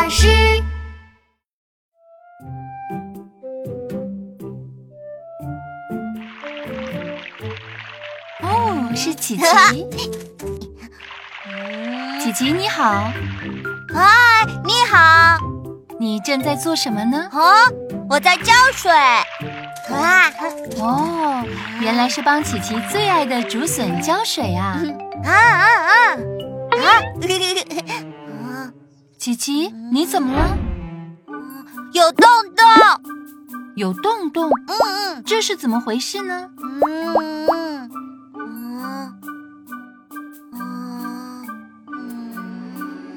老师。哦，是琪琪。琪琪你好，嗨，你好。你正在做什么呢？哦，我在浇水。啊，哦，原来是帮琪琪最爱的竹笋浇水啊！啊 啊啊！啊！琪琪，你怎么了？有洞洞，有洞洞。嗯嗯，这是怎么回事呢？嗯嗯嗯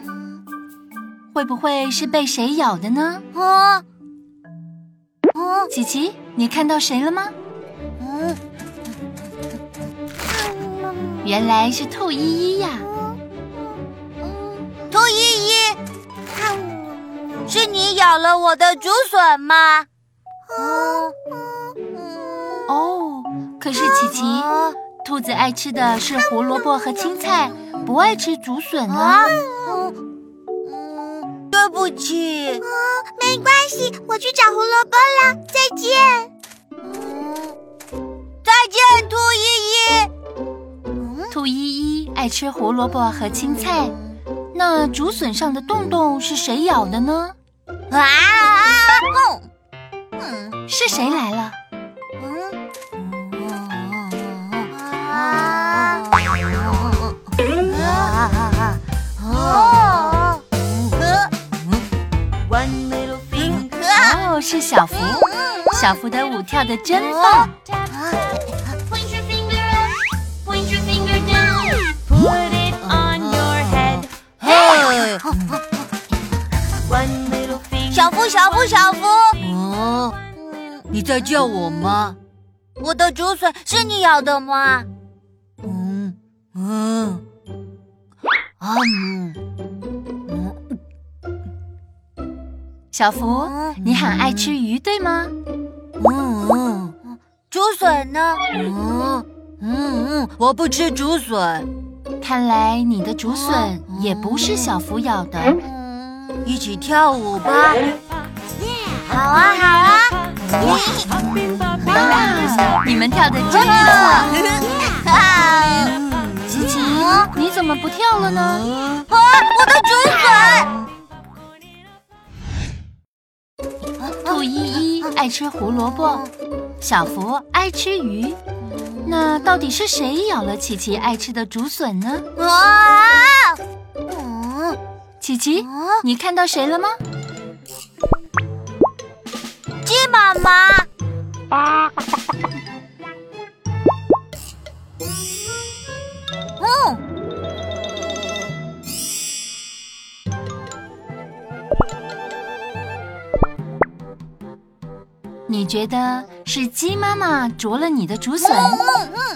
嗯，会不会是被谁咬的呢？啊！啊，琪琪，你看到谁了吗？嗯，原来是兔依依呀。是你咬了我的竹笋吗？哦，可是琪琪，兔子爱吃的是胡萝卜和青菜，不爱吃竹笋啊。对不起，没关系，我去找胡萝卜了。再见，再见，兔依依。兔依依爱吃胡萝卜和青菜，那竹笋上的洞洞是谁咬的呢？啊！嗯，是谁来了？是小福，小福的舞跳的真棒。你在叫我吗？我的竹笋是你咬的吗？嗯嗯啊嗯。小福，你很爱吃鱼，对吗？嗯，竹笋呢？嗯嗯嗯，我不吃竹笋。看来你的竹笋也不是小福咬的。一起跳舞吧！好啊好啊！哇，你们跳的真棒！琪琪，你怎么不跳了呢？啊，我的竹笋！兔依依爱吃胡萝卜，小福爱吃鱼，那到底是谁咬了琪琪爱吃的竹笋呢？啊！琪琪，你看到谁了吗？妈妈。你觉得是鸡妈妈啄了你的竹笋？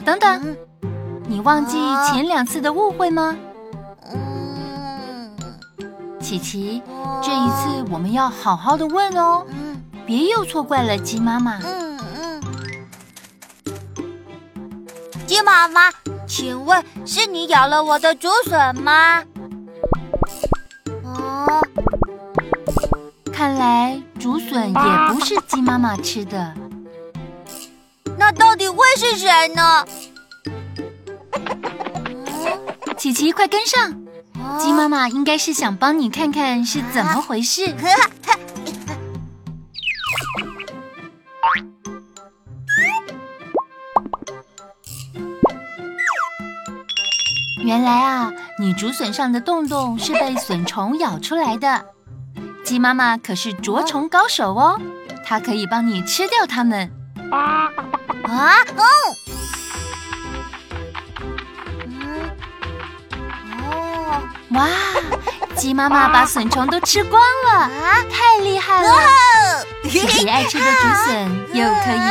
等等，你忘记前两次的误会吗？琪琪，这一次我们要好好的问哦，别又错怪了鸡妈妈。鸡妈妈，请问是你咬了我的竹笋吗？看来竹笋也不是鸡妈妈吃的，那到底会是谁呢？琪琪，快跟上！鸡妈妈应该是想帮你看看是怎么回事。原来啊，你竹笋上的洞洞是被笋虫咬出来的。鸡妈妈可是捉虫高手哦，它可以帮你吃掉它们。啊，嗯，哦，哇，鸡妈妈把笋虫都吃光了，太厉害了！自己爱吃的竹笋又可以